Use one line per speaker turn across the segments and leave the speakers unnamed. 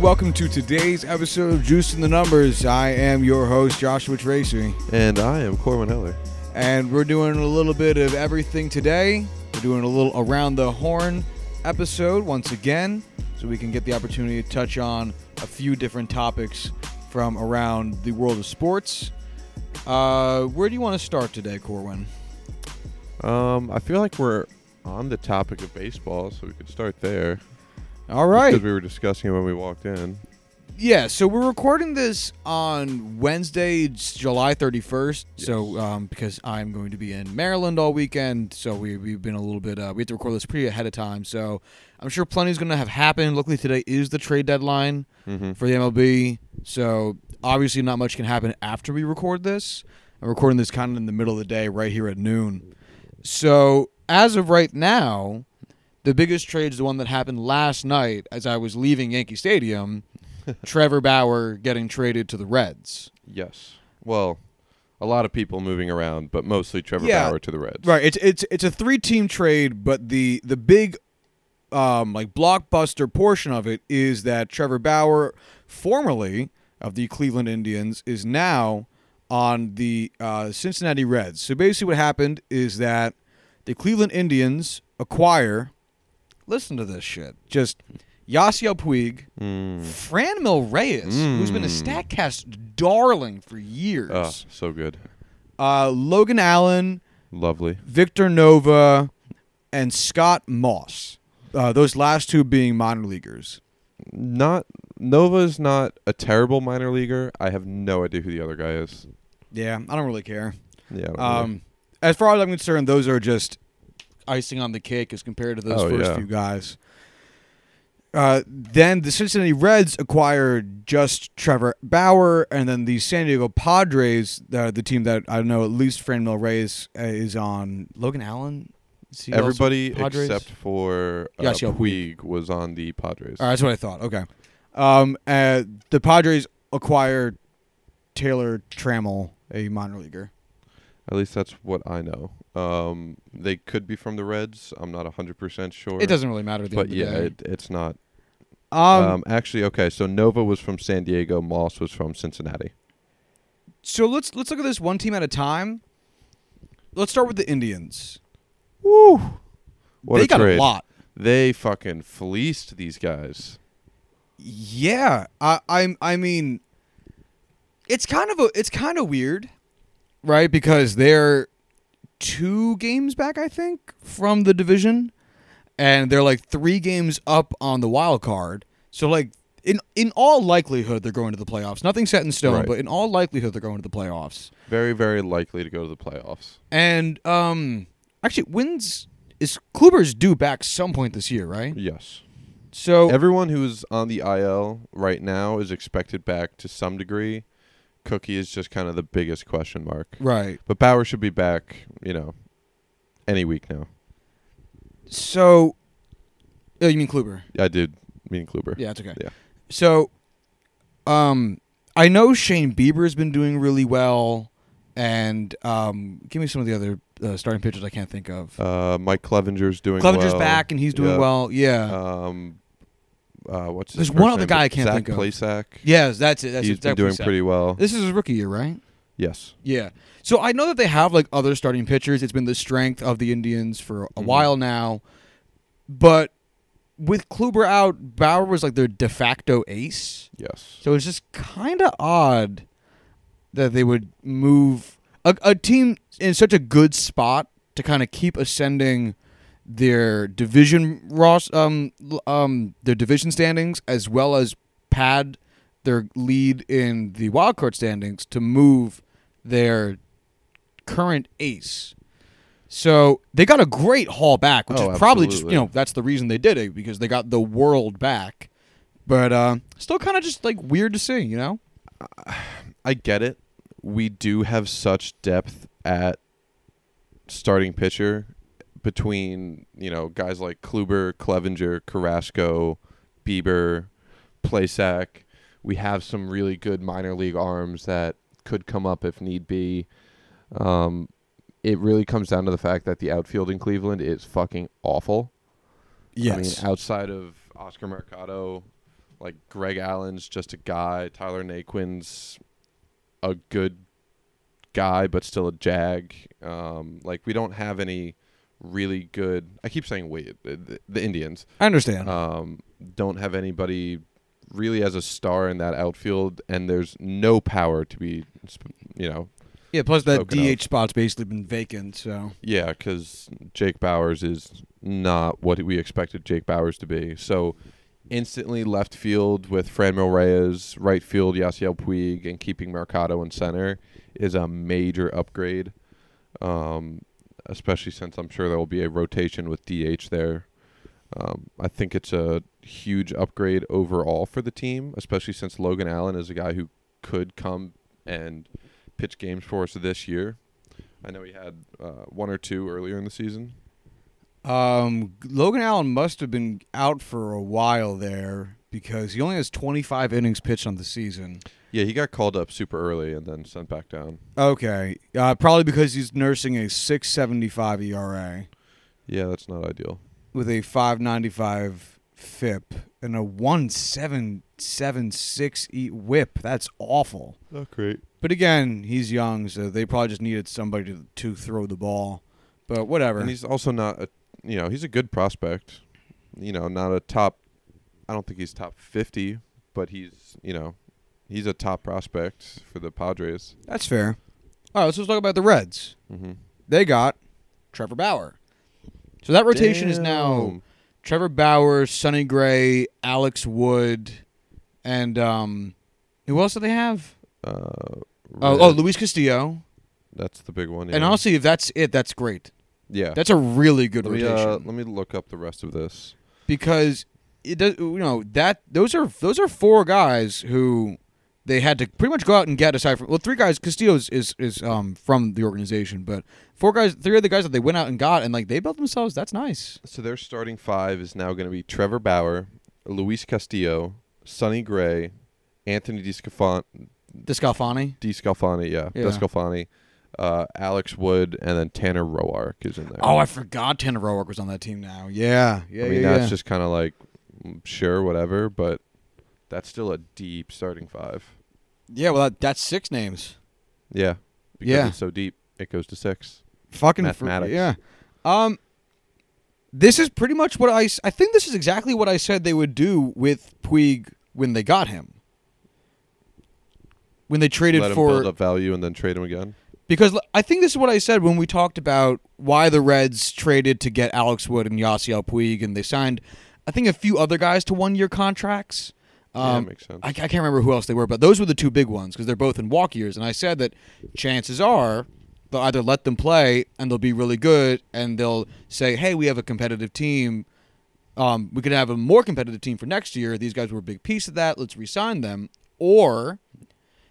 Welcome to today's episode of Juice in the Numbers. I am your host, Joshua Tracy,
And I am Corwin Heller.
and we're doing a little bit of everything today. We're doing a little around the horn episode once again, so we can get the opportunity to touch on a few different topics from around the world of sports. Uh, where do you want to start today, Corwin?
Um, I feel like we're on the topic of baseball, so we could start there.
All right.
Because we were discussing it when we walked in.
Yeah, so we're recording this on Wednesday, July 31st. So, um, because I'm going to be in Maryland all weekend, so we, we've been a little bit, uh, we have to record this pretty ahead of time. So, I'm sure plenty's going to have happened. Luckily, today is the trade deadline
Mm-hmm.
for the MLB. So, obviously, not much can happen after we record this. I'm recording this kind of in the middle of the day, right here at noon. So, as of right now, the biggest trade is the one that happened last night as I was leaving Yankee Stadium. Trevor Bauer getting traded to the Reds.
Yes. Well, a lot of people moving around, but mostly Trevor
Yeah.
Bauer to the Reds.
Right. It's it's it's a three team trade, but the the big um like blockbuster portion of it is that Trevor Bauer, formerly of the Cleveland Indians, is now on the uh, Cincinnati Reds. So basically, what happened is that the Cleveland Indians acquire. Listen to this shit. Just Yasiel Puig,
Mm.
Franmil Reyes, who's been a
Mm.
Statcast darling for years.
Ah, so good.
Uh, Logan Allen,
Lovely.
Victor Nova, and Scott Moss. Uh, those last two being minor leaguers.
Not Nova's not a terrible minor leaguer. I have no idea who the other guy is.
Yeah, I don't really care.
Yeah.
Um, as far as I'm concerned, those are just icing on the cake as compared to those
Oh,
first
yeah.
few guys. Uh, then the Cincinnati Reds acquired just Trevor Bauer, and then the San Diego Padres, uh, the team that I know at least Franmil Reyes uh, is on. Logan Allen. Is he
Everybody except for uh,
Yasiel
Puig was on the Padres.
All right, that's what I thought. Okay. Um, uh, the Padres acquired Taylor Trammell, a minor leaguer.
At least that's what I know. Um, they could be from the Reds. I'm not 100% sure.
It doesn't really matter.
But yeah, it, it's not.
um,
Um, actually, okay. So Nova was from San Diego. Moss was from Cincinnati.
so let's let's look at this one team at a time. Let's start with the Indians.
Woo! What
they
a
got
trade.
a lot.
They fucking fleeced these guys.
Yeah, I I'm I mean, it's kind of a it's kind of weird, right? Because they're two games back, I think, from the division, and they're like three games up on the wild card. So like in in all likelihood, they're going to the playoffs. Nothing set in stone,
Right.
but in all likelihood, they're going to the playoffs.
Very, very likely to go to the playoffs.
And um, actually, wins is Kluber's due back some point this year, right?
Yes.
So
Everyone who's on the IL right now is expected back to some degree. Cookie is just kind of the biggest question mark.
right.
But Bauer should be back, you know, any week now.
So, oh, you mean Kluber?
Yeah, I did mean Kluber.
Yeah, it's okay.
Yeah.
So, um, I know Shane Bieber's been doing really well, and um, give me some of the other uh, starting pitchers I can't think of.
Uh, Mike Clevinger's doing
Clevinger's
well.
back and he's doing
Yeah.
well. Yeah.
Um, uh, what's his
There's
first
one other
name?
guy I can't
Zach
think of.
Plesac.
yes, that's it. That's
He's
it.
been
Zach
doing
Plesac.
pretty well.
This is his rookie year, right?
yes.
Yeah. So I know that they have like other starting pitchers. It's been the strength of the Indians for a
Mhm.
while now. But with Kluber out, Bauer was like their de facto ace.
Yes.
So it's just kind of odd that they would move a, a team in such a good spot to kind of keep ascending their division Ross um um their division standings as well as pad their lead in the wild card standings to move their current ace. So they got a great haul back, which
Oh,
is probably just you know that's the reason they did it because they got the world back. But uh, still kind of just like weird to see, you know?
I get it. We do have such depth at starting pitcher between, you know, guys like Kluber, Clevinger, Carrasco, Bieber, Plesac. We have some really good minor league arms that could come up if need be. Um, it really comes down to the fact that the outfield in Cleveland is fucking awful. Yes. I mean, outside of Oscar Mercado, Like Greg Allen's just a guy. Tyler Naquin's a good guy, but still a jag. Um, like we don't have any really good. I keep saying we, the, the Indians
I understand.
um, don't have anybody really as a star in that outfield, and there's no power to be, you know,
yeah. Plus that
spoken of.
DH spot's basically been vacant. So
yeah, because Jake Bauers is not what we expected Jake Bauers to be. So instantly left field with Franmil Reyes, right field Yasiel Puig, and keeping Mercado in center is a major upgrade. Um, especially since I'm sure there will be a rotation with DH there. Um, I think it's a huge upgrade overall for the team, especially since Logan Allen is a guy who could come and pitch games for us this year. I know he had uh, one or two earlier in the season.
Um, Logan Allen must have been out for a while there because he only has 25 innings pitched on the season.
Yeah, he got called up super early and then sent back down.
Okay, uh, probably because he's nursing a 6.75 ERA
Yeah, that's not ideal.
with a 5.95 FIP and a 1.776 e- WHIP. That's awful.
Not great.
But again, he's young, so they probably just needed somebody to, to throw the ball. But whatever.
And he's also not a, you know, he's a good prospect. You know, not a top. I don't think he's top fifty, but he's, you know, he's a top prospect for the Padres.
That's fair. All right, let's just talk about the Reds.
Mm-hmm.
They got Trevor Bauer. So that rotation is now Trevor Bauer, Sonny Gray, Alex Wood, and um, who else do they have?
Uh,
Oh, oh, Luis Castillo.
that's the big one.
And
yeah.
honestly, if that's it, that's great.
yeah.
That's a really good
let me,
rotation
uh, let me look up the rest of this.
because it does. You know that those are those are four guys who they had to pretty much go out and get aside from well three guys. Castillo is is, is um from the organization, but four guys, three of the guys that they went out and got and like they built themselves. That's nice.
So their starting five is now going to be Trevor Bauer, Luis Castillo, Sonny Gray, Anthony DeScalfani,
Descalfani.
DeScalfani, yeah,
Yeah.
DeScalfani, uh, Alex Wood, and then Tanner Roark is in there.
Oh, I forgot Tanner Roark was on that team now. Yeah, yeah,
I mean,
yeah,
that's
yeah.
just kind of like, mm, sure, whatever, but that's still a deep starting five.
yeah. Well, that, that's six names.
Yeah. Because
Yeah.
it's so deep, it goes to six.
Fucking
Mathematics.
yeah. Um, this is pretty much what I. I think this is exactly what I said they would do with Puig when they got him. When they traded
Let
for
build up value and then trade him again.
because I think this is what I said when we talked about why the Reds traded to get Alex Wood and Yasiel Puig, and they signed, I think, a few other guys to one-year contracts.
Yeah,
Um,
makes sense.
I, I can't remember who else they were, but those were the two big ones because they're both in walk years. And I said that chances are they'll either let them play and they'll be really good, and they'll say, "Hey, we have a competitive team. Um, we could have a more competitive team for next year. These guys were a big piece of that. Let's re-sign them." Or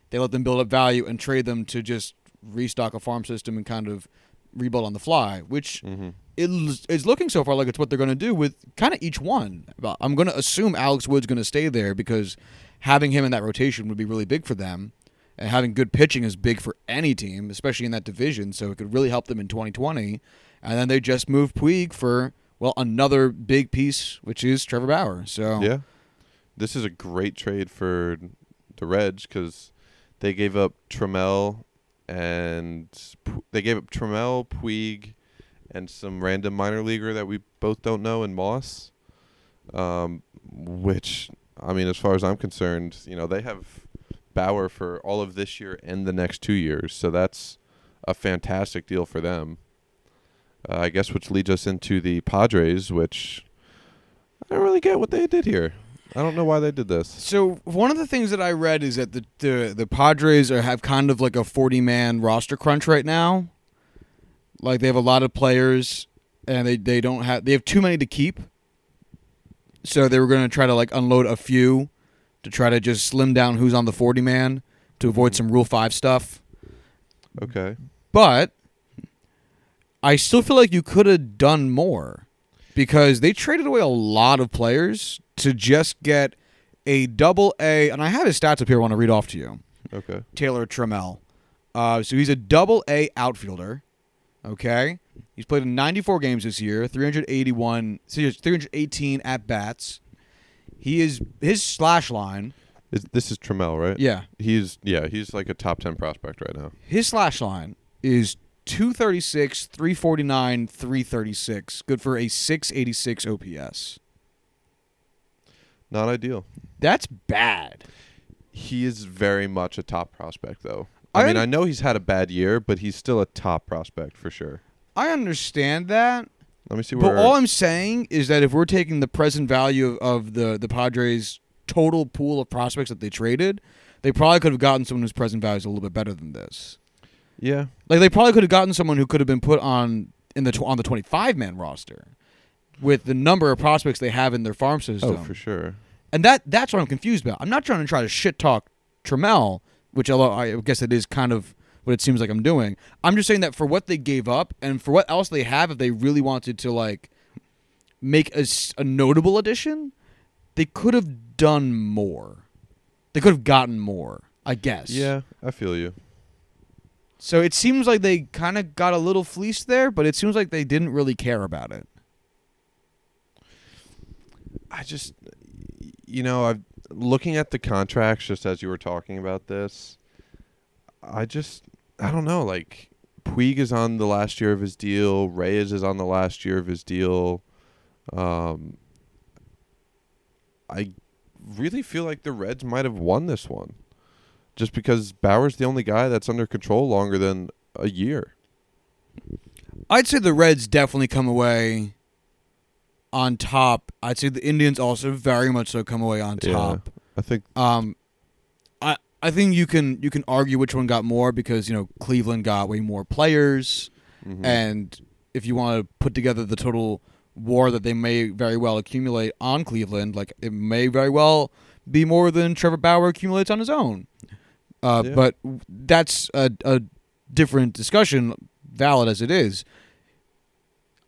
they let them build up value and trade them to just restock a farm system and kind of rebuild on the fly, which
hmm
it is looking so far like it's what they're going to do with kind of each one. I'm going to assume Alex Wood's going to stay there because having him in that rotation would be really big for them. And having good pitching is big for any team, especially in that division. So it could really help them in 2020. And then they just moved Puig for, well, another big piece, which is Trevor Bauer. So
Yeah. This is a great trade for the Reds because they gave up Trammell and they gave up Trammell, Puig, and some random minor leaguer that we both don't know in Moss. Um, which I mean, as far as I'm concerned, you know they have Bauer for all of this year and the next two years, so that's a fantastic deal for them. Uh, I guess which leads us into the Padres, which I don't really get what they did here. I don't know why they did this.
So one of the things that I read is that the the, the Padres are, have kind of like a forty man roster crunch right now. Like they have a lot of players, and they, they don't have they have too many to keep. So they were going to try to like unload a few, to try to just slim down who's on the forty man to avoid some Rule Five stuff.
Okay.
But I still feel like you could have done more because they traded away a lot of players to just get a double A. And I have his stats up here. I want to read off to you.
Okay.
Taylor Trammell. Uh, so he's a double A outfielder. Okay. He's played in 94 games this year, 381, 318 at bats. He is his slash line.
Is, this is Trammell, right?
Yeah,
He's yeah, he's like a top ten prospect right now.
his slash line is 236, 349, 336. Good for a 686 OPS.
Not ideal.
That's bad.
He is very much a top prospect, though.
I
I, mean,
un-
I know he's had a bad year, but he's still a top prospect for sure.
I understand that,
Let me see where.
but all I'm saying is that if we're taking the present value of, of the the Padres' total pool of prospects that they traded, they probably could have gotten someone whose present value is a little bit better than this.
yeah,
Like they probably could have gotten someone who could have been put on in the tw- on the 25 man roster with the number of prospects they have in their farm oh, system.
oh for sure.
And that that's what I'm confused about. I'm not trying to try to shit talk Trammell, which although I guess it is kind of what it seems like I'm doing. I'm just saying that for what they gave up and for what else they have, if they really wanted to like make a notable addition, they could have done more. They could have gotten more, I guess.
Yeah, I feel you.
So it seems like they kind of got a little fleeced there, but it seems like they didn't really care about it.
I just, you know, I've looking at the contracts just as you were talking about this. I just, I don't know. Like Puig is on the last year of his deal. Reyes is on the last year of his deal. Um, I really feel like the Reds might have won this one, just because Bauer's the only guy that's under control longer than a year.
I'd say the Reds definitely come away on top. I'd say the Indians also very much so come away on
Yeah.
top.
I think
Um, I I think you can you can argue which one got more because you know Cleveland got way more players,
mhm.
and if you want to put together the total war that they may very well accumulate on Cleveland, like it may very well be more than Trevor Bauer accumulates on his own. Uh,
Yeah.
But that's a, a different discussion, valid as it is.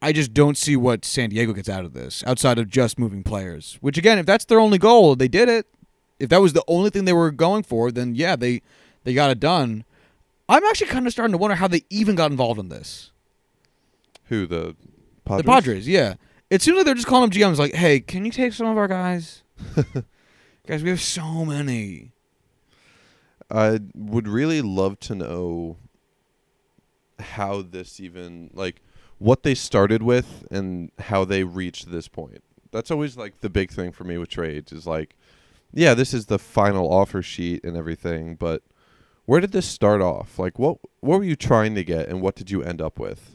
I just don't see what San Diego gets out of this outside of just moving players. Which again, if that's their only goal, they did it. If that was the only thing they were going for, then yeah, they they got it done. I'm actually kind of starting to wonder how they even got involved in this.
who the Padres?
The Padres, yeah. It seems like they're just calling up GMs like, "Hey, can you take some of our guys? guys, we have so many."
I would really love to know how this even like what they started with and how they reached this point. That's always like the big thing for me with trades is like yeah, this is the final offer sheet and everything, but where did this start off? Like what what were you trying to get and what did you end up with?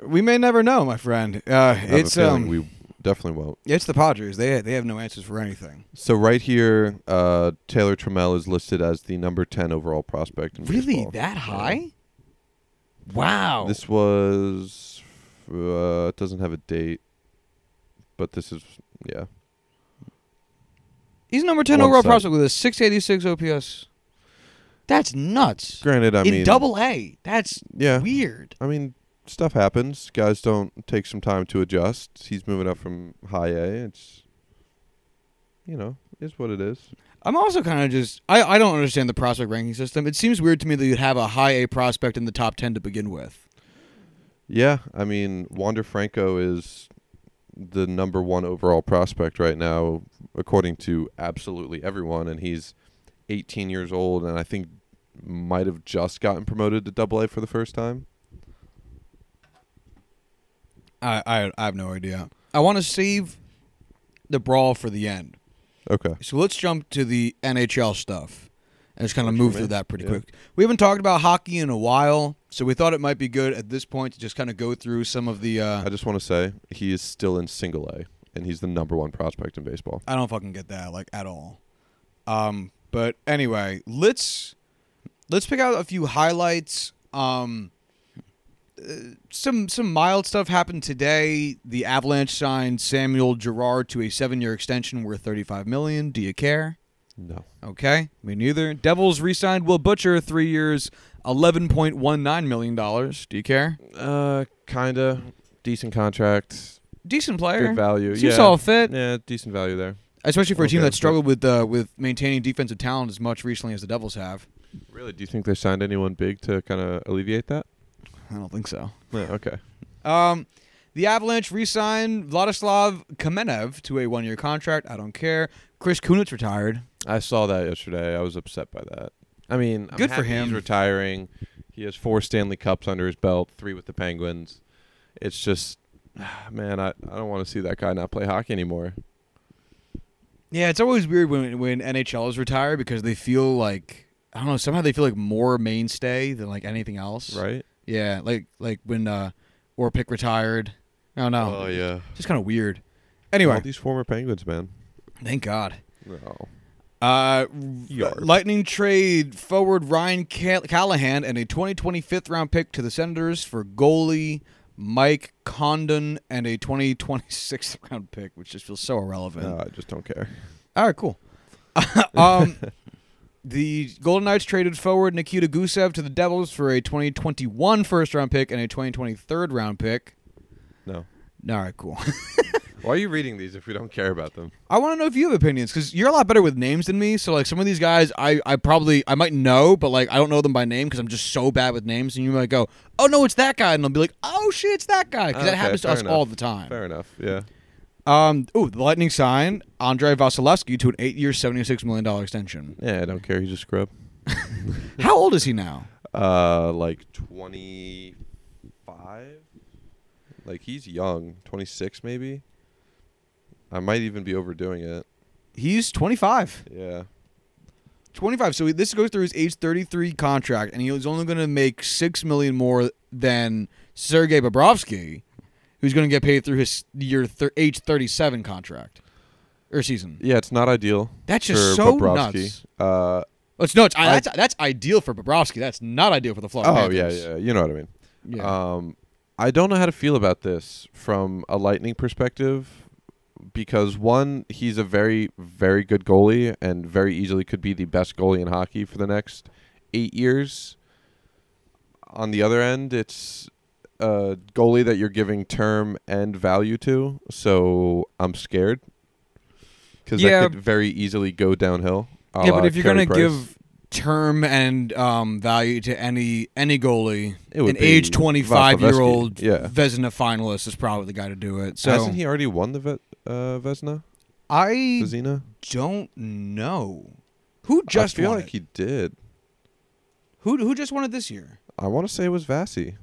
We may never know, my friend. Uh, it's um,
we definitely won't.
it's the Padres. They they have no answers for anything.
So right here, uh, Taylor Trammell is listed as the number ten overall prospect in
Really,
baseball.
that high? Wow.
This was. Uh, it doesn't have a date, but this is yeah.
He's number ten
One
overall
side.
prospect with a 686 OPS. That's nuts.
Granted, I
In
mean,
double A. That's
yeah.
weird.
I mean, stuff happens. Guys don't take some time to adjust. He's moving up from high A. It's, you know, is what it is.
I'm also kind of just I, I don't understand the prospect ranking system. It seems weird to me that you'd have a high A prospect in the top ten to begin with.
Yeah, I mean, Wander Franco is the number one overall prospect right now, according to absolutely everyone, and he's 18 years old, and I think might have just gotten promoted to Double A for the first time.
I I, I have no idea. I want to save the brawl for the end.
Okay.
So let's jump to the NHL stuff and just kind of move through that pretty
Yeah.
quick. We haven't talked about hockey in a while, so we thought it might be good at this point to just kind of go through some of the. Uh,
I just want to say he is still in single A, and he's the number one prospect in baseball.
I don't fucking get that like at all. Um, but anyway, let's let's pick out a few highlights. Um, some some mild stuff happened today. The Avalanche signed Samuel Girard to a seven-year extension worth thirty-five million. Do you care?
No.
Okay, me neither. Devils re-signed Will Butcher, three years, eleven point one nine million dollars. Do you care?
Uh, kinda decent contract,
Decent player.
good value.
Seems
yeah,
all fit,
yeah, decent value there.
especially for a team that struggled with uh, with maintaining defensive talent as much recently as the Devils have.
Really, do you think they signed anyone big to kind of alleviate that?
I don't think so.
Yeah. Okay.
Um, The Avalanche re-signed Vladislav Kamenev to a one-year contract. I don't care. Chris Kunitz retired.
I saw that yesterday. I was upset by that. I mean, I'm
Good for him.
He's retiring. He has four Stanley Cups under his belt, three with the Penguins. It's just, man, I, I don't want to see that guy not play hockey anymore.
Yeah, it's always weird when when NHLers retire because they feel like I don't know. Somehow they feel like more mainstay than like anything else.
Right?
Yeah, like like when uh, Orpik retired. I don't know.
Oh yeah.
Just kind of weird. Anyway,
All these former Penguins, man.
thank God.
No.
Uh,
Yarp.
Lightning trade forward Ryan Ca- Callahan and a 2020 fifth round pick to the Senators for goalie Mike Condon and a 2026 round pick, which just feels so irrelevant.
No, I just don't care.
All right, cool. um, the Golden Knights traded forward Nikita Gusev to the Devils for a 2021 first round pick and a 2020 third round pick.
No.
All right, cool.
Why are you reading these if we don't care about them?
I want to know if you have opinions because you're a lot better with names than me. So like some of these guys, I, I probably I might know, but like I don't know them by name because I'm just so bad with names. And you might go, oh no, it's that guy, and I'll be like, oh shit, it's that guy because ah, that
Okay,
happens to
fair
us
enough.
all the time.
Fair enough. Yeah.
Um, ooh, the Lightning signed Andrei Vasilevskiy to an eight-year, seventy-six million dollar extension.
Yeah, I don't care. He's a scrub.
How old is he now?
Uh, like twenty five. Like he's young, twenty six maybe. I might even be overdoing it.
He's 25.
Yeah.
25. So this goes through his age 33 contract, and he's only going to make six million more than Sergei Bobrovsky, who's going to get paid through his year thir- age 37 contract or season.
Yeah, it's not ideal.
That's just
for
so
Bobrovsky.
nuts.
Uh,
it's no, it's,
I-
that's that's ideal for Bobrovsky. That's not ideal for the Florida
oh yeah, yeah. You know what I mean.
yeah.
Um, I don't know how to feel about this from a Lightning perspective because one, he's a very, very good goalie and very easily could be the best goalie in hockey for the next eight years. On the other end, it's a goalie that you're giving term and value to, so I'm scared because
Yeah.
that could very easily go downhill.
yeah, but if you're
Carey
going to
Price.
give term and um, value to any any goalie,
It would
an age 25 year old
yeah.
Vezina finalist is probably the guy to do it. So
hasn't he already won the Ve- uh, Vesna?
I
Vezina?
don't know who just
I feel like
it.
he did.
Who who just won it this year?
I want to say it was Vassy.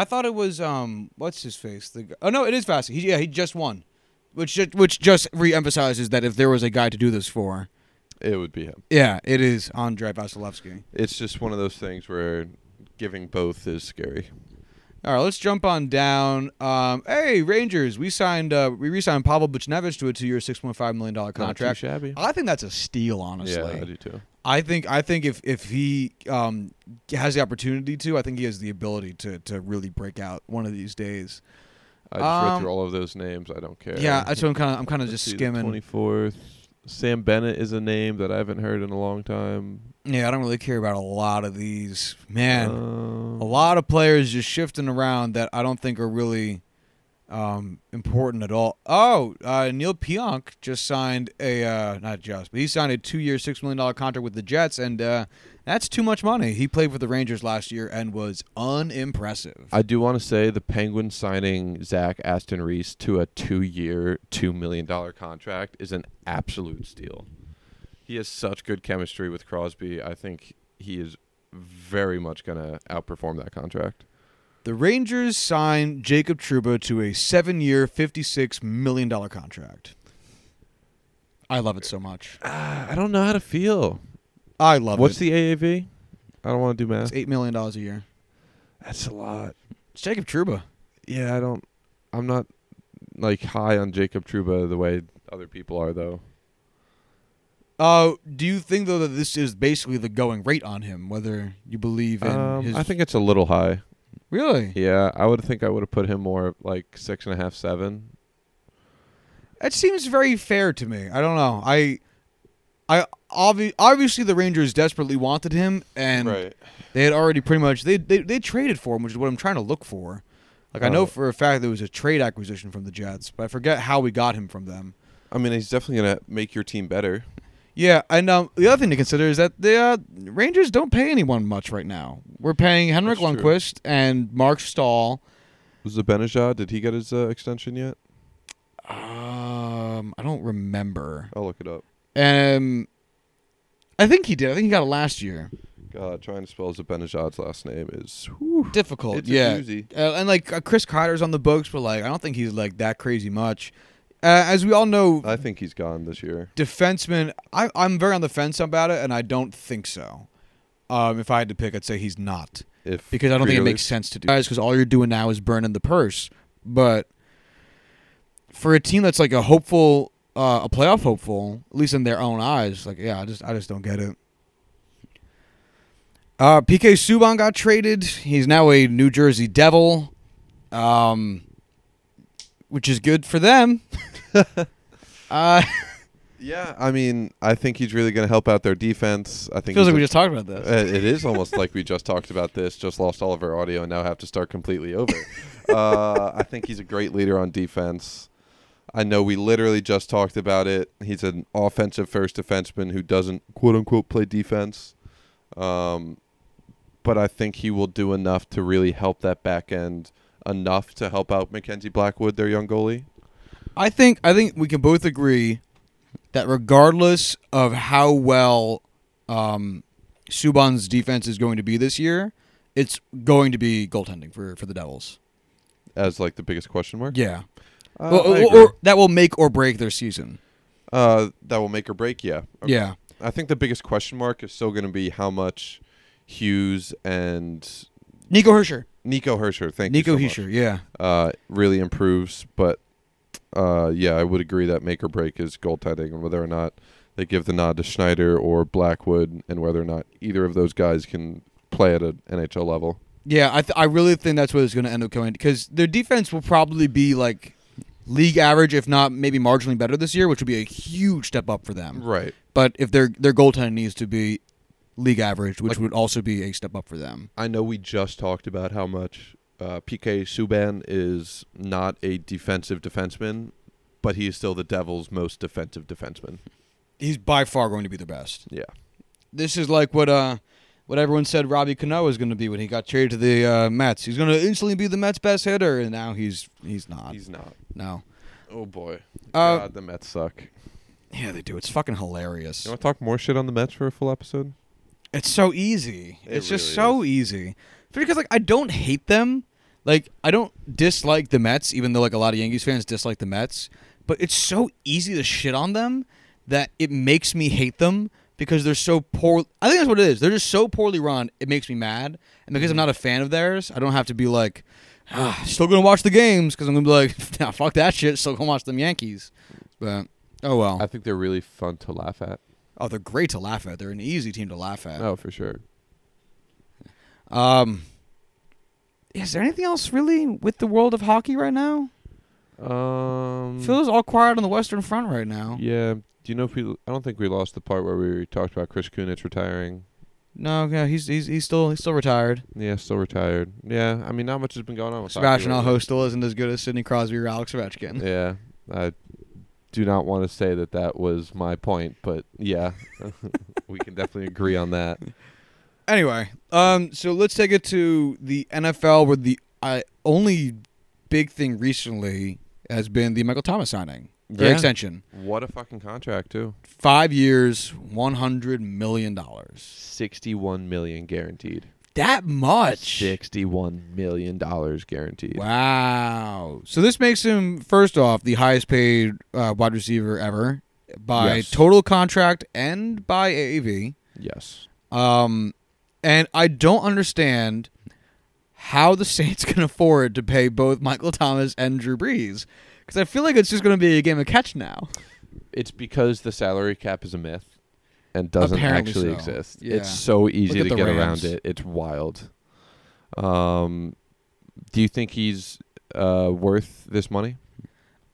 I thought it was um what's his face? The oh no, it is Vassy. He, yeah, he just won, which ju- which just re-emphasizes that if there was a guy to do this for,
It would be him.
yeah, it is Andrei Vasilevskiy.
It's just one of those things where giving both is scary.
All right, let's jump on down. Um, hey Rangers, we signed uh, we re-signed Pavel Buchnevich to a two-year, six point five million dollar contract.
shabby.
I think that's a steal, honestly.
Yeah, I do too.
I think I think if if he um, has the opportunity to, I think he has the ability to to really break out one of these days.
I just read
Um,
through all of those names. I don't care.
Yeah, that's what I'm kind of I'm kind of just skimming.
Twenty fourth. Sam Bennett is a name that I haven't heard in a long time.
Yeah, I don't really care about a lot of these. Man,
Um,
a lot of players just shifting around that I don't think are really um, important at all. Oh, uh, Neil Pionk just signed a uh, not just, but he signed a two-year, six million dollar contract with the Jets, and uh, that's too much money. He played for the Rangers last year and was unimpressive.
I do want to say the Penguins signing Zach Aston Reese to a two-year, two million dollar contract is an absolute steal. He has such good chemistry with Crosby. I think he is very much going to outperform that contract.
The Rangers signed Jacob Trouba to a seven-year, fifty-six million dollar contract. I love it so much.
Ah, I don't know how to feel.
I love
What's
it.
What's the AAV? I don't want to do math.
It's eight million dollars a year.
That's a lot.
It's Jacob Trouba.
Yeah, I don't. I'm not like high on Jacob Trouba the way other people are, though.
Uh, do you think though that this is basically the going rate on him? Whether you believe in
Um,
his,
I think it's a little high.
Really
Yeah, I would think I would have put him more like six and a half, seven.
that seems very fair to me. I don't know. I, I obvi- obviously the Rangers desperately wanted him, and they had already pretty much they, they they traded for him, which is what I'm trying to look for. Like I know
Oh.
for a fact there was a trade acquisition from the Jets, but I forget how we got him from them.
I mean, he's definitely gonna make your team better.
Yeah, and um, the other thing to consider is that the uh, Rangers don't pay anyone much right now. We're paying Henrik
That's true.
Lundqvist and Marc Staal.
Zibanejad, did he get his uh, extension yet?
Um, I don't remember.
I'll look it up.
Um, I think he did. I think he got it last year.
God, trying to spell Zibanejad's last name is whew,
Difficult,
it's
yeah. Uh, and like uh, Chris Kreider's on the books, but like I don't think he's like that crazy much. Uh, as we all know,
I think he's gone this year.
defenseman. I, I'm very on the fence about it, and I don't think so. Um, if I had to pick, I'd say he's not
If
because I don't think it makes sense to do. Guys, because all you're doing now is burning the purse. But for a team that's like a hopeful, uh, a playoff hopeful, at least in their own eyes, like yeah, I just I just don't get it. Uh, PK Subban got traded. He's now a New Jersey Devil, um, which is good for them. uh,
Yeah, I mean, I think he's really going to help out their defense. I think
feels like we
a-
just talked about this.
Uh, it is almost like we just talked about this, just lost all of our audio, and now have to start completely over. uh, I think he's a great leader on defense. I know we literally just talked about it. He's an offensive first defenseman who doesn't quote unquote play defense. Um, but I think he will do enough to really help that back end enough to help out Mackenzie Blackwood, their young goalie.
I think I think we can both agree that regardless of how well um, Subban's defense is going to be this year, it's going to be goaltending for, for the Devils.
As like the biggest question mark.
Yeah,
Uh,
Well, or, or that will make or break their season.
uh, that will make or break. Yeah. Okay.
Yeah,
I think the biggest question mark is still going to be how much Hughes and
Nico Hischier.
Nico Hischier, thank
Nico
you so
Hischier. Yeah,
uh, really improves. But uh, yeah, I would agree that make or break is goaltending, and whether or not they give the nod to Schneider or Blackwood, and whether or not either of those guys can play at an NHL level.
yeah. I th- I really think that's what it's going to end up going because their defense will probably be like league average, if not maybe marginally better this year, which would be a huge step up for them.
Right.
But if their their goaltending needs to be league average, which
Like-
would also be a step up for them.
I know we just talked about how much uh, PK Subban is not a defensive defenseman, but he is still the Devils' most defensive defenseman.
He's by far going to be the best.
Yeah.
This is like what uh what everyone said Robbie Cano was going to be when he got traded to the uh, Mets. He's going to instantly be the Mets' best hitter, and now he's he's not.
He's not.
no.
Oh boy.
Uh,
God, the Mets suck.
yeah, they do. It's fucking hilarious.
You want to talk more shit on the Mets for a full episode?
It's so easy.
It
it's just
really
so easy. Because like I don't hate them. Like I don't dislike the Mets, even though like a lot of Yankees fans dislike the Mets. But it's so easy to shit on them that it makes me hate them because they're so poor. I think that's what it is. They're just so poorly run. It makes me mad, and because I'm not a fan of theirs, I don't have to be like, ah, still gonna watch the games because I'm gonna be like, nah, fuck that shit. Still gonna watch them Yankees. But oh well.
I think they're really fun to laugh at.
oh, they're great to laugh at. They're an easy team to laugh at.
Oh, for sure.
Um, is there anything else really with the world of hockey right now?
Um,
Feels all quiet on the Western Front right now.
yeah. Do you know if we? I don't think we lost the part where we talked about Chris Kunitz retiring.
No, yeah, he's he's he's still he's still retired.
Yeah, still retired. Yeah, I mean, not much has been going on with
Sebastian. Aho still isn't as good as Sidney Crosby or Alex Ovechkin.
Yeah, I do not want to say that that was my point, but yeah, we can definitely agree on that.
Anyway, um, so let's take it to the NFL, where the uh, only big thing recently has been the Michael Thomas signing, the
Yeah.
extension,
What a fucking contract too.
five years, one hundred million dollars.
Sixty-one million guaranteed.
That much.
Sixty-one million dollars guaranteed.
Wow. So this makes him first off the highest paid uh, wide receiver ever by
Yes.
total contract and by AAV.
Yes.
Um, and I don't understand how the Saints can afford to pay both Michael Thomas and Drew Brees because I feel like it's just going to be a game of catch now.
It's because the salary cap is a myth and doesn't
Apparently
actually
so.
exist.
Yeah.
It's so easy to get
Rams.
around it. It's wild. Um, do you think he's uh, worth this money?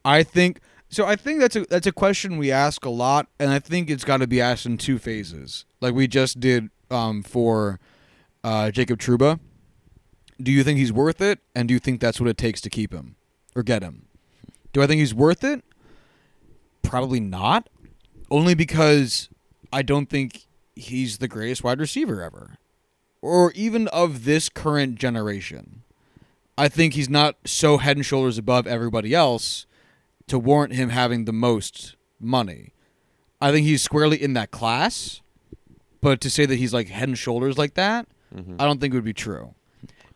I think so. I think that's a that's a question we ask a lot, and I think it's got to be asked in two phases, like we just did um, for uh, Jacob Trouba. Do you think he's worth it, and do you think that's what it takes to keep him or get him? Do I think he's worth it? Probably not. Only because I don't think he's the greatest wide receiver ever, or even of this current generation. I think he's not so head and shoulders above everybody else to warrant him having the most money. I think he's squarely in that class, but to say that he's like head and shoulders like that,
Mhm.
I don't think it would be true.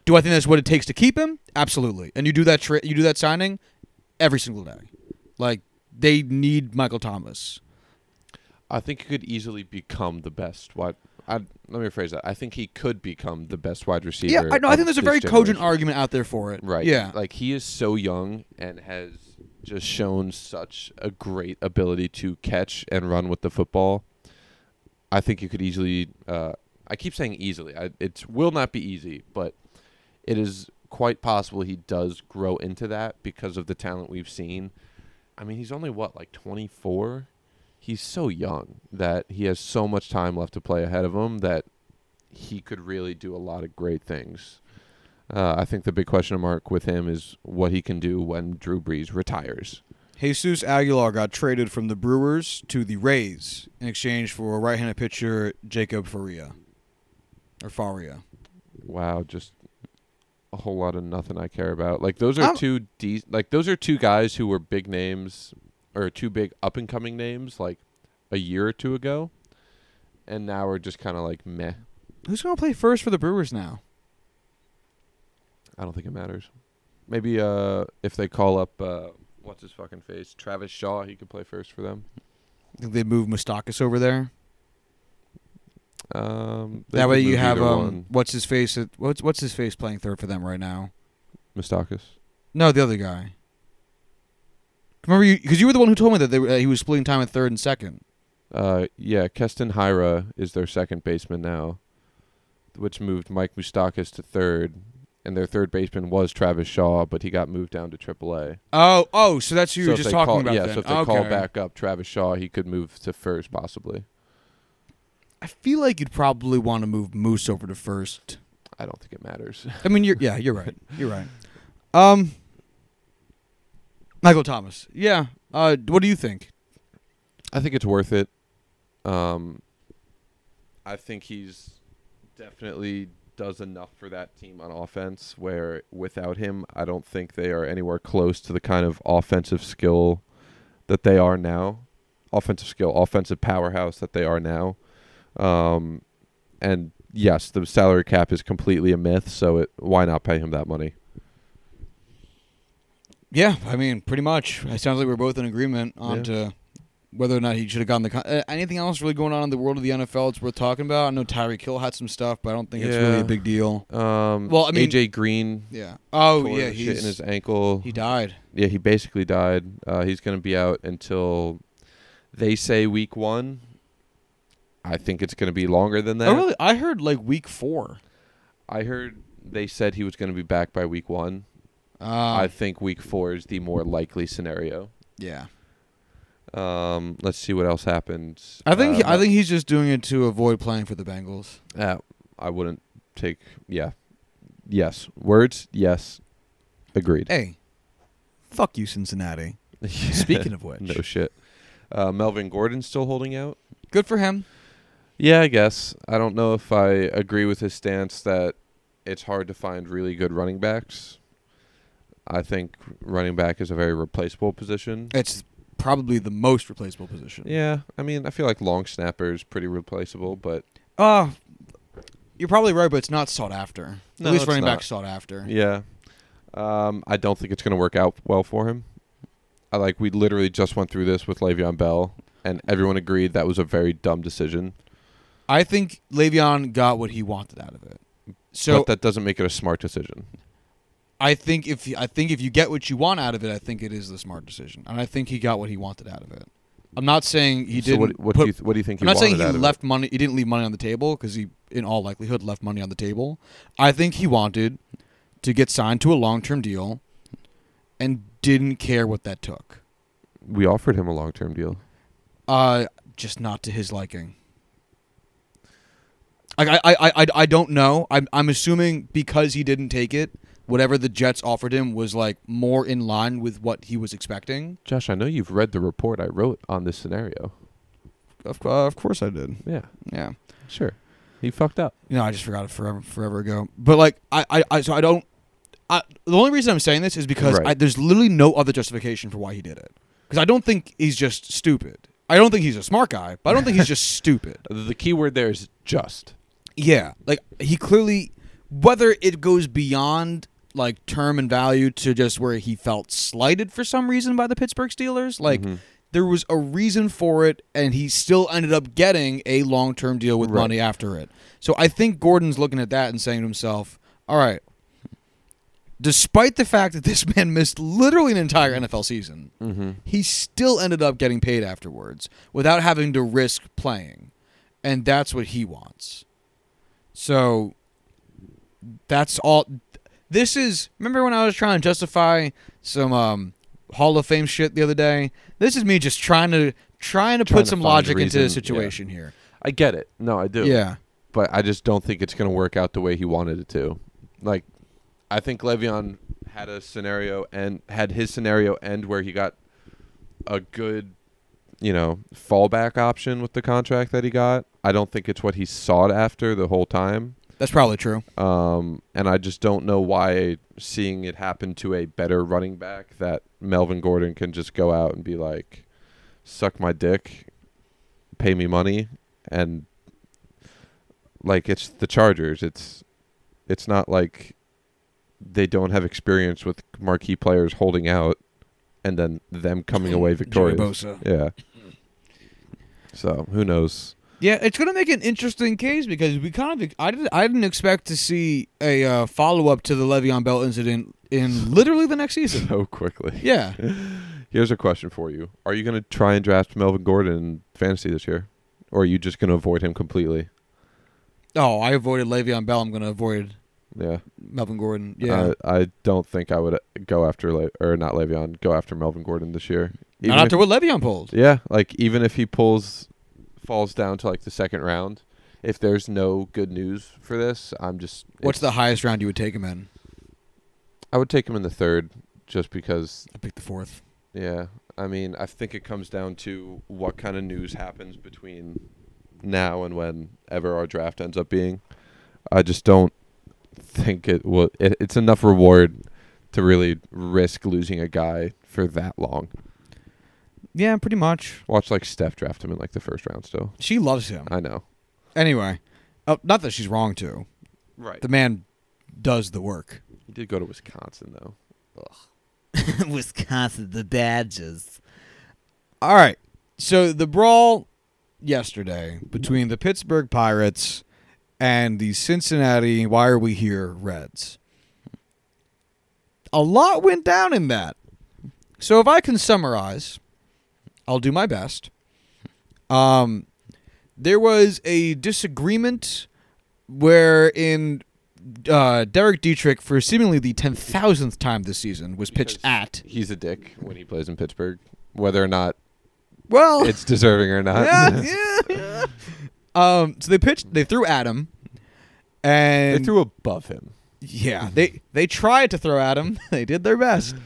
Do I think that's what it takes to keep him? Absolutely. And you do that tra- you do that signing every single day. Like they need Michael Thomas.
I think he could easily become the best wide. Let me rephrase that. I think he could become the best wide receiver.
Yeah, I know. I think there's a very cogent argument out there for it.
Right.
Yeah.
Like he is so young and has just shown such a great ability to catch and run with the football. I think you could easily. Uh, I keep saying easily. It will not be easy, but it is quite possible he does grow into that because of the talent we've seen. I mean, he's only what like 24. He's so young that he has so much time left to play ahead of him that he could really do a lot of great things. Uh, I think the big question mark with him is what he can do when Drew Brees retires.
Jesus Aguilar got traded from the Brewers to the Rays in exchange for right-handed pitcher Jacob Faria. Or Faria.
Wow, just a whole lot of nothing I care about. Like those are
I'm-
two de- like those are two guys who were big names or two big up and coming names like a year or two ago, and now we're just kind of like meh.
Who's going to play first for the Brewers now?
I don't think it matters. Maybe uh if they call up uh what's his fucking face Travis Shaw, he could play first for them.
Think they move Moustakas over there?
Um,
that way you have um
one.
what's his face at, what's what's his face playing third for them right now?
Moustakas.
No, the other guy. Remember you because you were the one who told me that they uh, he was splitting time at third and second.
Uh, yeah, Keston Hiura is their second baseman now, which moved Mike Moustakas to third, and their third baseman was Travis Shaw, but he got moved down to AAA.
Oh, oh, so that's who you
so
were just talking
call,
about
yeah,
then.
so if they
okay.
call back up Travis Shaw, he could move to first possibly.
I feel like you'd probably want to move Moose over to first.
I don't think it matters.
I mean, you're yeah, you're right. You're right. Um, Michael Thomas. Yeah. Uh, what do you think?
I think it's worth it. Um, I think he's definitely does enough for that team on offense. Where without him, I don't think they are anywhere close to the kind of offensive skill that they are now. Offensive skill, offensive powerhouse that they are now. Um, and yes, the salary cap is completely a myth. So it why not pay him that money?
Yeah, I mean, pretty much. It sounds like we're both in agreement on
Yeah.
to whether or not he should have gotten the. Con- uh, anything else really going on in the world of the NFL it's worth talking about? I know Tyreek Hill had some stuff, but I don't think it's really
Yeah.
a big deal.
Um,
Well, I mean-
AJ Green.
Yeah. Oh
tore
yeah, he's
in his ankle.
he died.
Yeah, he basically died. Uh, he's going to be out until they say week one. I think it's going to be longer than that.
Oh really? I heard like week four.
I heard they said he was going to be back by week one.
Uh,
I think week four is the more likely scenario.
yeah.
Um, let's see what else happens.
I think he, I think he's just doing it to avoid playing for the Bengals.
uh, I wouldn't take. Yeah, yes. Words. Yes. Agreed.
Hey, fuck you, Cincinnati. Speaking of which,
no shit. Uh, Melvin Gordon still holding out.
good for him.
Yeah, I guess. I don't know if I agree with his stance that it's hard to find really good running backs. I think running back is a very replaceable position.
It's probably the most replaceable position.
Yeah, I mean, I feel like long snapper is pretty replaceable, but
Uh you're probably right, but it's not sought after.
No,
At least
it's
running
not.
back sought after.
yeah, um, I don't think it's going to work out well for him. I like we literally just went through this with Le'Veon Bell, and everyone agreed that was a very dumb decision.
I think Le'Veon got what he wanted out of it. So
but that doesn't make it a smart decision.
I think if I think if you get what you want out of it, I think it is the smart decision, and I think he got what he wanted out of it. I'm not saying he didn't.
what, what
put,
do you th- what do you think?
I'm not saying he left money. He didn't leave money on the table because he, in all likelihood, left money on the table. I think he wanted to get signed to a long-term deal, and didn't care what that took.
We offered him a long term deal.
Uh, just not to his liking. Like I, I, I, I don't know. I'm, I'm assuming because he didn't take it, whatever the Jets offered him was like more in line with what he was expecting.
Josh, I know you've read the report I wrote on this scenario.
Of, uh, of course I did.
Yeah,
Yeah.
sure. He fucked up.
You know, I just forgot it forever, forever ago. But like, I, I, I, so I don't. I, the only reason I'm saying this is because
Right.
I, there's literally no other justification for why he did it. Because I don't think he's just stupid. I don't think he's a smart guy, but I don't think he's just stupid.
The key word there is just.
Yeah, like he clearly, whether it goes beyond like term and value to just where he felt slighted for some reason by the Pittsburgh Steelers, like
Mhm.
there was a reason for it, and he still ended up getting a long term deal with
Right.
money after it. So I think Gordon's looking at that and saying to himself, "All right." Despite the fact that this man missed literally an entire NFL season,
Mm-hmm.
he still ended up getting paid afterwards without having to risk playing. And that's what he wants. So that's all this is remember when I was trying to justify some um Hall of Fame shit the other day? This is me just trying to trying to
Trying
put
to
some logic into the
reason, yeah.
situation here.
I get it. No, I do.
Yeah.
But I just don't think it's going to work out the way he wanted it to. Like, I think Le'Veon had a scenario and had his scenario end where he got a good, you know, fallback option with the contract that he got. I don't think it's what he sought after the whole time.
That's probably true.
Um, and I just don't know why seeing it happen to a better running back that Melvin Gordon can just go out and be like, suck my dick, pay me money, and like it's the Chargers. It's it's not like they don't have experience with marquee players holding out and then them coming away victorious. Yeah. So who knows?
Yeah, it's gonna make an interesting case because we kind of I didn't I didn't expect to see a uh, follow up to the Le'Veon Bell incident in literally the next season.
So quickly.
Yeah,
Here's a question for you: Are you going to try and draft Melvin Gordon in fantasy this year, or are you just going to avoid him completely?
Oh, I avoided Le'Veon Bell. I'm going to avoid
Yeah.
Melvin Gordon. Yeah,
I, I don't think I would uh, go after Le- or not Le'Veon, go after Melvin Gordon this year. Even
not after
if-
what Le'Veon pulled.
yeah, like even if he pulls, falls down to like the second round, if there's no good news for this, I'm just.
What's the highest round you would take him in?
I would take him in the third, just because.
I picked the fourth.
Yeah, I mean, I think it comes down to what kind of news happens between now and whenever our draft ends up being. I just don't think it will. It, it's enough reward to really risk losing a guy for that long.
Yeah, pretty much.
Watch like Steph draft him in like the first round. Still,
She loves him.
I know.
Anyway, uh, not that she's wrong too.
Right.
The man does the work.
He did go to Wisconsin though. Ugh.
Wisconsin, the Badgers. All right. So the brawl yesterday between the Pittsburgh Pirates and the Cincinnati Why Are We Here Reds. A lot went down in that. So if I can summarize, I'll do my best. Um, there was a disagreement wherein uh, Derek Dietrich, for seemingly the ten thousandth time this season, was pitched at.
He's a dick when he plays in Pittsburgh, whether or not
Well,
it's deserving or not.
yeah, yeah, yeah. Um, so they pitched. They threw at him, and they
threw above him.
yeah, they they tried to throw at him. they did their best,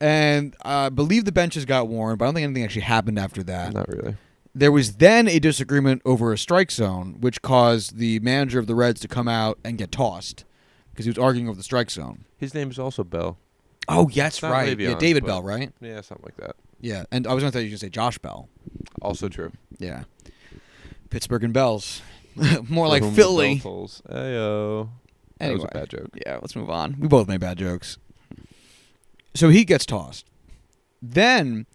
and I believe the benches got worn, but I don't think anything actually happened after that.
Not really.
There was then a disagreement over a strike zone, which caused the manager of the Reds to come out and get tossed because he was arguing over the strike zone.
His name is also Bell.
Oh,
not
right. yeah, David
but-
Bell, right?
Yeah, something like that.
Yeah, and I was going to say you should say Josh Bell.
Also true.
Yeah, Pittsburgh and Bells, more like Philly.
Ayo. That was a bad joke.
Yeah, let's move on. We both made bad jokes. So he gets tossed. Then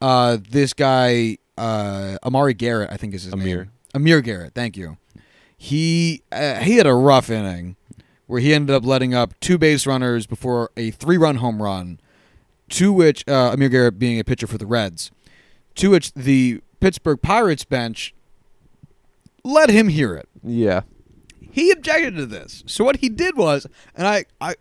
uh, this guy, uh, Amari Garrett, I think is his
Amir.
name. Amir Amir Garrett, thank you. He uh, he had a rough inning where he ended up letting up two base runners before a three-run home run, to which uh, Amir Garrett being a pitcher for the Reds, to which the Pittsburgh Pirates bench let him hear it
Yeah.
he objected to this. So what he did was, and I, I,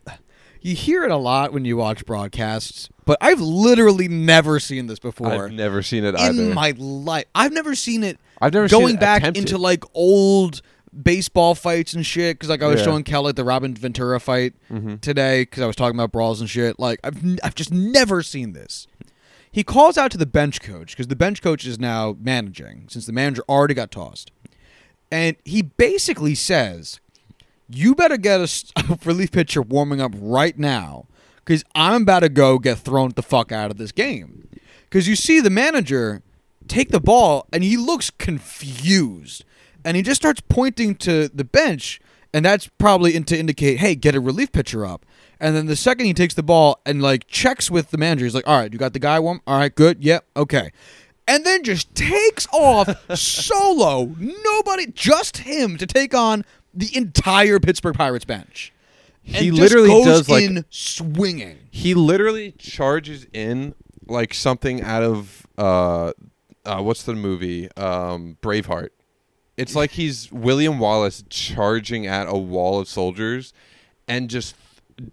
you hear it a lot when you watch broadcasts, but I've literally never seen this before
I've never seen it
in
either.
my life. I've never seen it
I've never
going back
attempted.
into like old baseball fights and shit. Because like I was
Yeah.
showing Kel like the Robin Ventura fight
Mhm.
today because I was talking about brawls and shit. Like I've I've just never seen this. He calls out to the bench coach because the bench coach is now managing since the manager already got tossed, and he basically says, you better get a relief pitcher warming up right now because I'm about to go get thrown the fuck out of this game. Because you see the manager take the ball and he looks confused and he just starts pointing to the bench and that's probably in to indicate, hey, get a relief pitcher up. And then the second he takes the ball and like checks with the manager, he's like, all right, you got the guy warm? All right, good. Yep, okay. And then just takes off solo. Nobody, just him to take on the entire Pittsburgh Pirates bench.
He literally does, like-
in swinging.
He literally charges in like something out of uh, uh what's the movie? Um Braveheart. It's like he's William Wallace charging at a wall of soldiers and just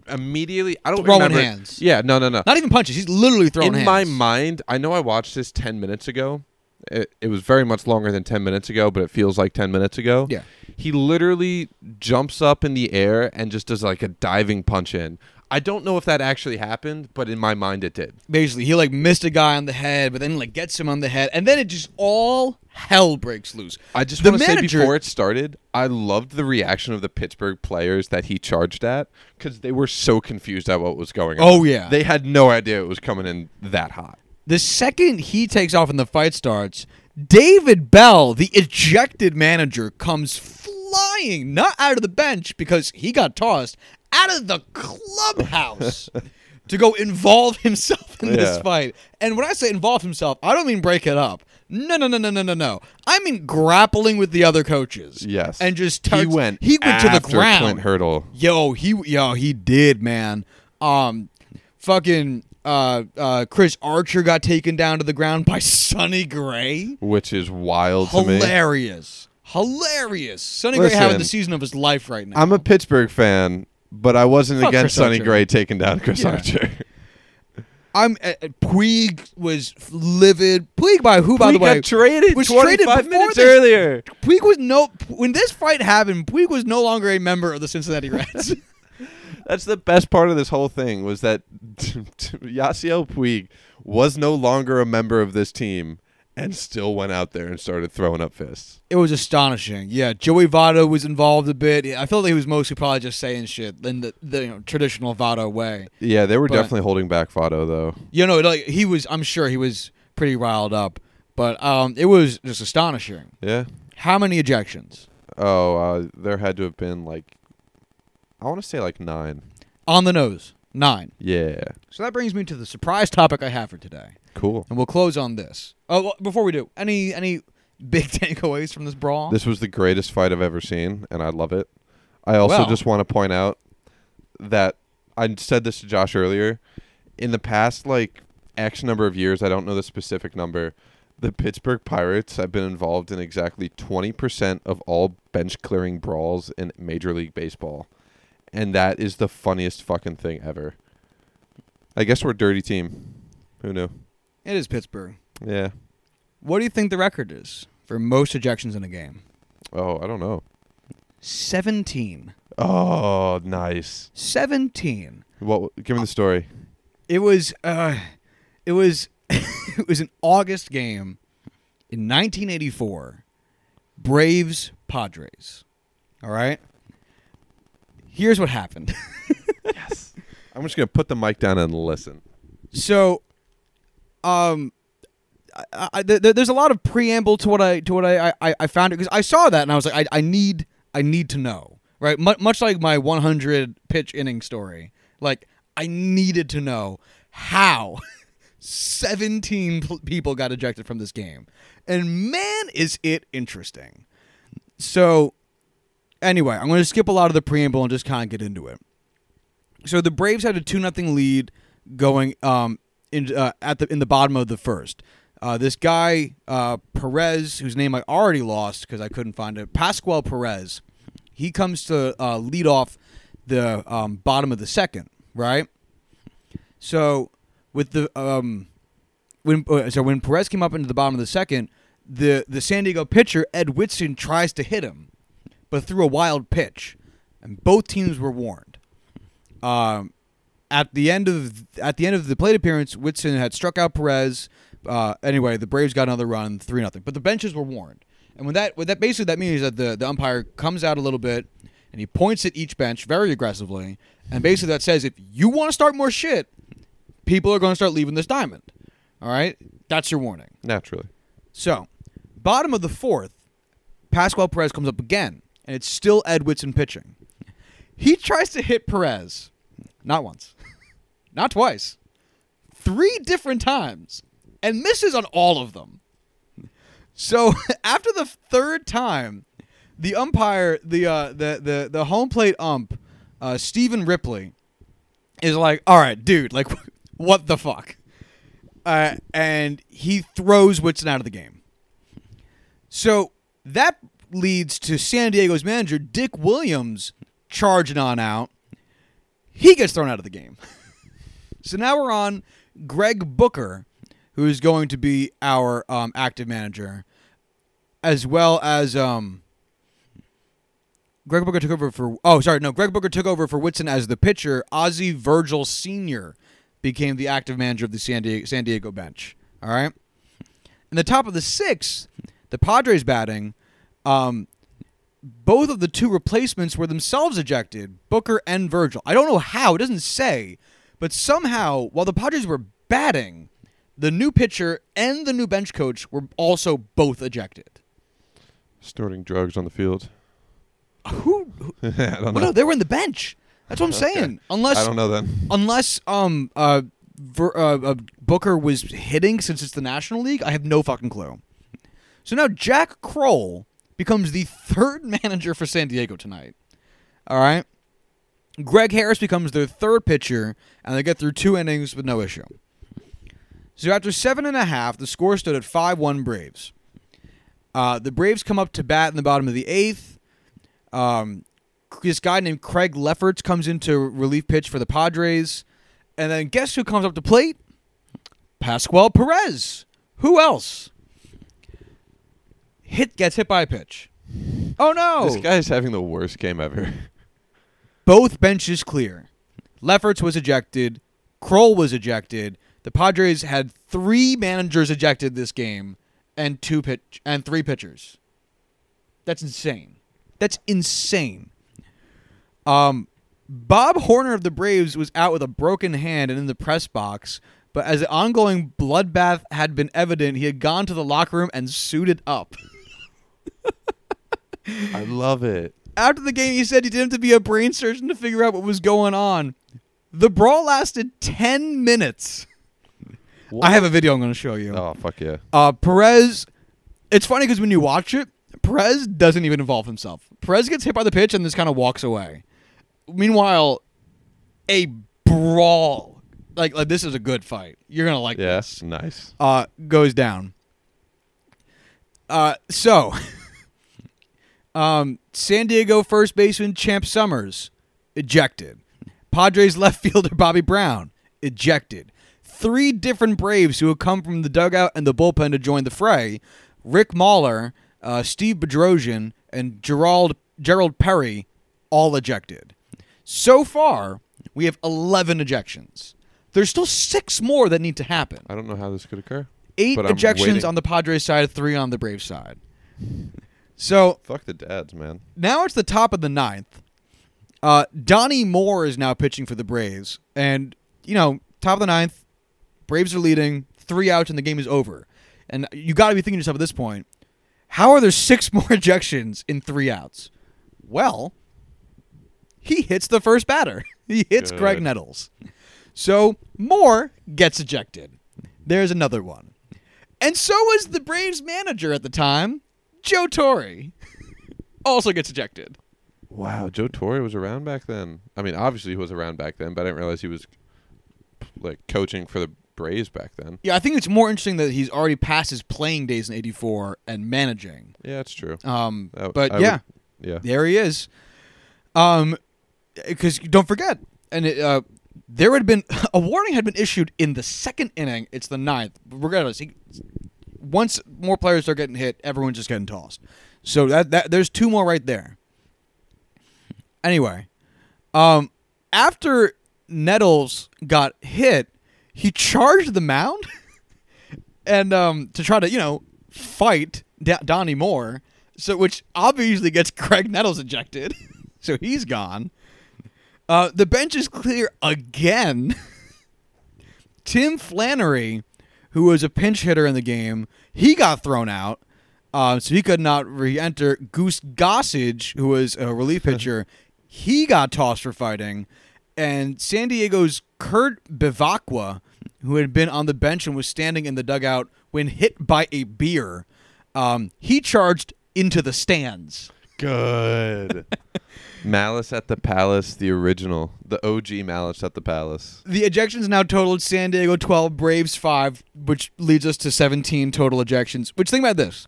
immediately I don't
Throwing
remember
hands.
Yeah, no no no.
Not even punches. He's literally throwing
in
hands.
my mind, I know I watched this 10 minutes ago. It, it was very much longer than 10 minutes ago, but it feels like 10 minutes ago.
Yeah.
He literally jumps up in the air and just does like a diving punch in. I don't know if that actually happened, but in my mind it did.
Basically, he like missed a guy on the head, but then like gets him on the head, and then it just all hell breaks loose.
I just want to say before it started, I loved the reaction of the Pittsburgh players that he charged at because they were so confused at what was going on.
Oh, yeah.
They had no idea it was coming in that hot.
The second he takes off and the fight starts, David Bell, the ejected manager, comes flying, not out of the bench because he got tossed, out of the clubhouse to go involve himself in this fight. And when I say involve himself, I don't mean break it up. No, no, no, no, no, no, no. I mean grappling with the other coaches.
Yes.
And just
he
starts-
went
he went to the ground.
Clint Hurdle.
Yo, he yo, he did, man. Um fucking uh uh Chris Archer got taken down to the ground by Sonny Gray.
which is wild to me.
Hilarious. Hilarious. Sonny Gray having the season of his life right now.
I'm a Pittsburgh fan, but I wasn't
Fuck
against
Chris
Sonny
Archer.
Gray taking down Chris
Yeah.
Archer.
I'm uh, uh, Puig was livid. Puig by who by the way?
got traded
was
25
traded before
minutes
this-
earlier.
Puig was no when this fight happened, Puig was no longer a member of the Cincinnati Reds.
That's the best part of this whole thing was that Yasiel Puig was no longer a member of this team and still went out there and started throwing up fists.
It was astonishing. Yeah, Joey Votto was involved a bit. I felt like he was mostly probably just saying shit in the, the you know, traditional Votto way.
Yeah, they were
But-
definitely holding back Votto though.
You know, like he was. I'm sure he was pretty riled up, but um, it was just astonishing.
Yeah.
How many ejections
Oh, uh, there had to have been like, I want to say like nine.
on the nose? Nine.
Yeah.
So that brings me to the surprise topic I have for today,
Cool.
and we'll close on this. Oh, well, before we do, any any big takeaways from this brawl?
This was the greatest fight I've ever seen, and I love it. I also
Well-
just want to point out that I said this to Josh earlier. In the past, like X number of years, I don't know the specific number, the Pittsburgh Pirates have been involved in exactly 20% of all bench clearing brawls in Major League Baseball. And that is the funniest fucking thing ever. I guess we're a dirty team. Who knew?
it is Pittsburgh.
Yeah.
What do you think the record is for most ejections in a game?
Oh, I don't know.
Seventeen.
Oh, nice.
Seventeen.
What? Give me the story.
It was uh it was it was an August game in 1984. Braves Padres. All right? Here's what happened. Yes.
I'm just gonna put the mic down and listen.
so um I, I, th- th- there's a lot of preamble to what I to what I I, I found it because I saw that and I was like I, I need I need to know right Mu much like my 100 pitch inning story like I needed to know how 17 pl- people got ejected from this game and man is it interesting so anyway I'm going to skip a lot of the preamble and just kind of get into it so the Braves had a two nothing lead going um in uh, at the in the bottom of the first. Uh, this guy uh, Perez, whose name I already lost because I couldn't find it, Pascual Perez. He comes to uh, lead off the um, bottom of the second, right? So with the um, when uh, so when Perez came up into the bottom of the second, the the San Diego pitcher Ed Whitson tries to hit him, but threw a wild pitch, and both teams were warned. Um, at the end of at the end of the plate appearance, Whitson had struck out Perez. Uh, anyway, the Braves got another run, three nothing. But the benches were warned, and when that what that basically that means is that the the umpire comes out a little bit, and he points at each bench very aggressively. And basically, that says if you want to start more shit, people are going to start leaving this diamond. All right, that's your warning.
Naturally.
So, bottom of the fourth, Pascual Perez comes up again, and it's still Ed Whitson pitching. He tries to hit Perez, not once, not twice, three different times, and misses on all of them. So after the third time, the umpire, the uh, the the the home plate ump, uh, Stephen Rippley, is like, "All right, dude, like, what the fuck?" Uh, and he throws Whitson out of the game. So that leads to San Diego's manager Dick Williams charging on out. He gets thrown out of the game. so now we're on Greg Booker, who is going to be our um, active manager, as well as um, Greg Booker took over for. Oh, sorry, no. Greg Booker took over for Whitson as the pitcher. Ozzie Virgil Sr. became the active manager of the San Diego, San Diego bench. All right. In the top of the sixth, the Padres batting. Um, both of the two replacements were themselves ejected, Booker and Virgil. I don't know how, it doesn't say, but somehow, while the Padres were batting, the new pitcher and the new bench coach were also both ejected.
Snorting drugs on the field.
Who? who
I don't
well, no, they were in the bench. That's what I'm saying. Unless,
I don't know then.
unless um uh, Ver, uh, uh Booker was hitting since it's the National League, I have no fucking clue. So now Jack Krol becomes the third manager for San Diego tonight. All right. Greg Harris becomes their third pitcher, and they get through two innings with no issue. So after seven and a half, the score stood at 5 1 Braves. Uh, the Braves come up to bat in the bottom of the eighth. Um, this guy named Craig Lefferts comes into relief pitch for the Padres. And then guess who comes up to plate? Pascual Perez. Who else? Hit gets hit by a pitch. Oh no!
This guy's having the worst game ever.
Both benches clear. Lefferts was ejected. Krol was ejected. The Padres had three managers ejected this game, and two pitch and three pitchers. That's insane. That's insane. Um, Bob Horner of the Braves was out with a broken hand and in the press box, but as the ongoing bloodbath had been evident, he had gone to the locker room and suited up.
I love it.
After the game, he said he didn't have to be a brain surgeon to figure out what was going on. The brawl lasted 10 minutes. I have a video I'm going to show you.
Oh fuck yeah.
Uh, Perez, it's funny because when you watch it, Perez doesn't even involve himself. Perez gets hit by the pitch and just kind of walks away. Meanwhile, a brawl, like like this is a good fight. You're gonna like
Yeah.
this.
Nice.
Uh, goes down. Uh, so, um, San Diego first baseman Champ Summers ejected. Padres left fielder Bobby Brown ejected. Three different Braves who had come from the dugout and the bullpen to join the fray: Rick Mahler, uh, Steve Bedrosian, and Gerald Gerald Perry, all ejected. So far, we have 11 ejections. There's still six more that need to happen.
I don't know how this could occur.
Eight
But I'm
ejections
waiting.
on the Padres side, three on the Braves side. So
Fuck the dads, man.
now it's the top of the ninth. Uh, Donnie Moore is now pitching for the Braves, and you know, top of the ninth, Braves are leading, three outs, and the game is over. And you got to be thinking to yourself at this point, how are there six more ejections in three outs? Well, he hits the first batter. He hits
Good.
Graig Nettles. So Moore gets ejected. There's another one. And so was the Braves manager at the time, Joe Torre. also gets ejected.
Wow, Joe Torre was around back then. I mean, obviously he was around back then, but I didn't realize he was like coaching for the Braves back then.
Yeah, I think it's more interesting that he's already past his playing days in '84 and managing.
Yeah, it's true.
Um,
That-
but
I
yeah,
would- yeah.
there he is. Um, because don't forget, and it, uh, there had been a warning had been issued in the second inning. It's the ninth. Regardless, he, once more players are getting hit, everyone's just getting tossed. So that that there's two more right there. Anyway, um, after Nettles got hit, he charged the mound, and um, to try to you know fight da- Donnie Moore, so which obviously gets Graig Nettles ejected. so he's gone. Uh, the bench is clear again. Tim Flannery, who was a pinch hitter in the game, he got thrown out, uh, so he could not re-enter. Goose Gossage, who was a relief pitcher, he got tossed for fighting, and San Diego's Kurt Bevacqua, who had been on the bench and was standing in the dugout when hit by a beer, um, he charged into the stands.
Good. Malice at the Palace, the original, the OG Malice at the Palace.
The ejections now totaled San Diego 12, Braves 5, which leads us to 17 total ejections. Which, think about this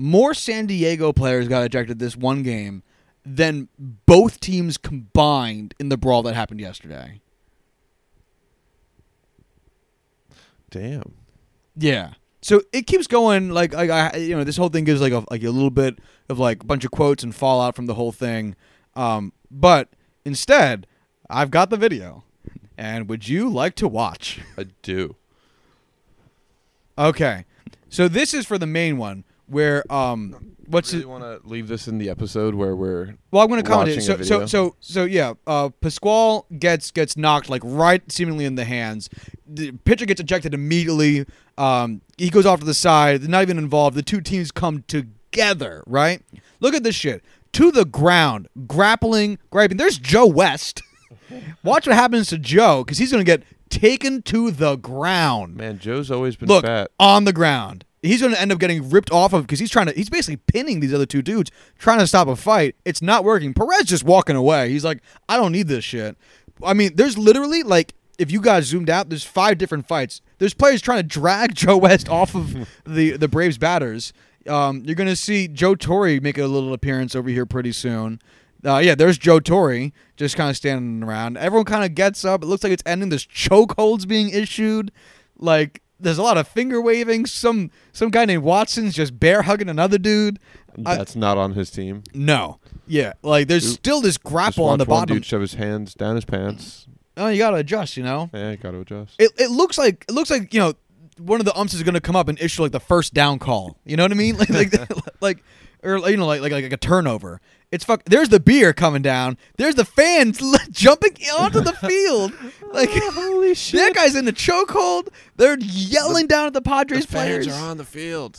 more San Diego players got ejected this one game than both teams combined in the brawl that happened yesterday.
Damn.
Yeah. So it keeps going like like I you know this whole thing gives like a like a little bit of like a bunch of quotes and fallout from the whole thing. Um, but instead, I've got the video. And would you like to watch?
I do.
Okay. So this is for the main one where um what's
really want to leave this in the episode where we're
Well, I'm going to comment it. So, so so so yeah, uh Pasquale gets gets knocked like right seemingly in the hands. The pitcher gets ejected immediately. Um he goes off to the side. They're not even involved. The two teams come together, right? Look at this shit. To the ground, grappling, grabbing. There's Joe West. Watch what happens to Joe cuz he's going to get taken to the ground.
man. Joe's always been
Look
fat.
on the ground. He's going to end up getting ripped off of because he's trying to. He's basically pinning these other two dudes, trying to stop a fight. It's not working. Perez just walking away. He's like, I don't need this shit. I mean, there's literally like, if you guys zoomed out, there's five different fights. There's players trying to drag Joe West off of the the Braves batters. Um, you're gonna see Joe Torre make a little appearance over here pretty soon. Uh, yeah, there's Joe Torre just kind of standing around. Everyone kind of gets up. It looks like it's ending. There's chokeholds being issued. Like there's a lot of finger waving. Some some guy named Watson's just bear hugging another dude. I-
That's not on his team.
No, yeah, like there's
Dude,
still this grapple on the bottom.
dude shove his hands down his pants.
Oh, you gotta adjust, you know.
Yeah, got to adjust.
It it looks like it looks like you know one of the umps is gonna come up and issue like the first down call. You know what I mean? Like like like or you know like like like a turnover. It's fuck. There's the beer coming down. There's the fans jumping onto the field. Like
Holy shit!
that guy's in a chokehold. They're yelling down at the Padres players.
Fans are on the field.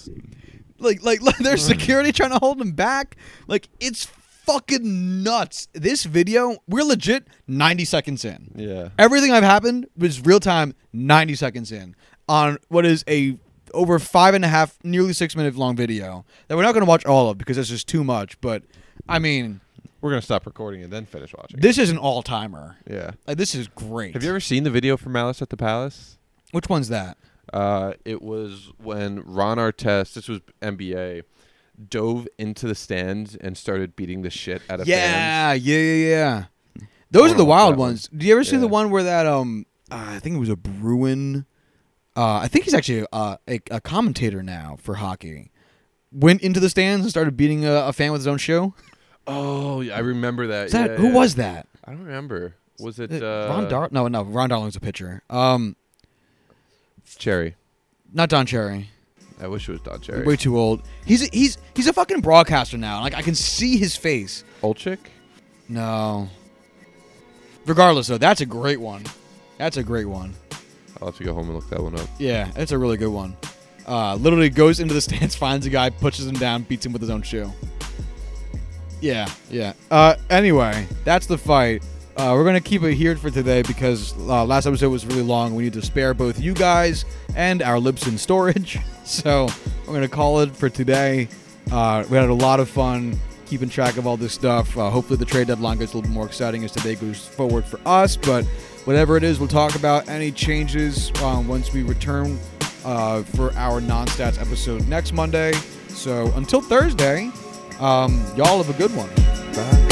like, like like there's security trying to hold them back. Like it's fucking nuts. This video, we're legit 90 seconds in.
Yeah.
Everything I've happened was real time, 90 seconds in on what is a over five and a half, nearly six minute long video that we're not going to watch all of because it's just too much. But I mean,
We're gonna stop recording and then finish watching.
this is an all timer.
yeah.
Like this is great.
Have you ever seen the video for Malice at the Palace?
Which one's that?
Uh, it was when Ron Artest, this was NBA, dove into the stands and started beating the shit out of fans.
Yeah, yeah, yeah, yeah. Those are the
watch
wild
that one.
ones. Do you ever see the one where that um, uh, I think it was a Bruin. Uh, I think he's actually uh, a a commentator now for hockey. Went into the stands and started beating a, a fan with his own shoe.
Oh, yeah, I remember that.
That
yeah,
who
yeah.
was that?
I don't remember. Was it
Uh,
uh,
Ron Dar? No, no. Ron Darling's a pitcher. Um,
Cherry?
not Don Cherry.
I wish it was Don Cherry.
Way too old. He's he's he's a fucking broadcaster now. Like I can see his face.
Old chick?
No. Regardless, though, that's a great one. That's a great one.
I'll have to go home and look that one up.
Yeah, it's a really good one. Uh, literally goes into the stands, finds a guy, pushes him down, beats him with his own shoe. Yeah, yeah. Uh, anyway, that's the fight. Uh, we're gonna keep it here for today because uh, last episode was really long. We need to spare both you guys and our lips in storage, so we're gonna call it for today. Uh, we had a lot of fun keeping track of all this stuff. Uh, hopefully, the trade deadline gets a little bit more exciting as today goes forward for us. But whatever it is, we'll talk about any changes um, once we return uh, for our non-stats episode next Monday. So until Thursday, um, y'all have a good one.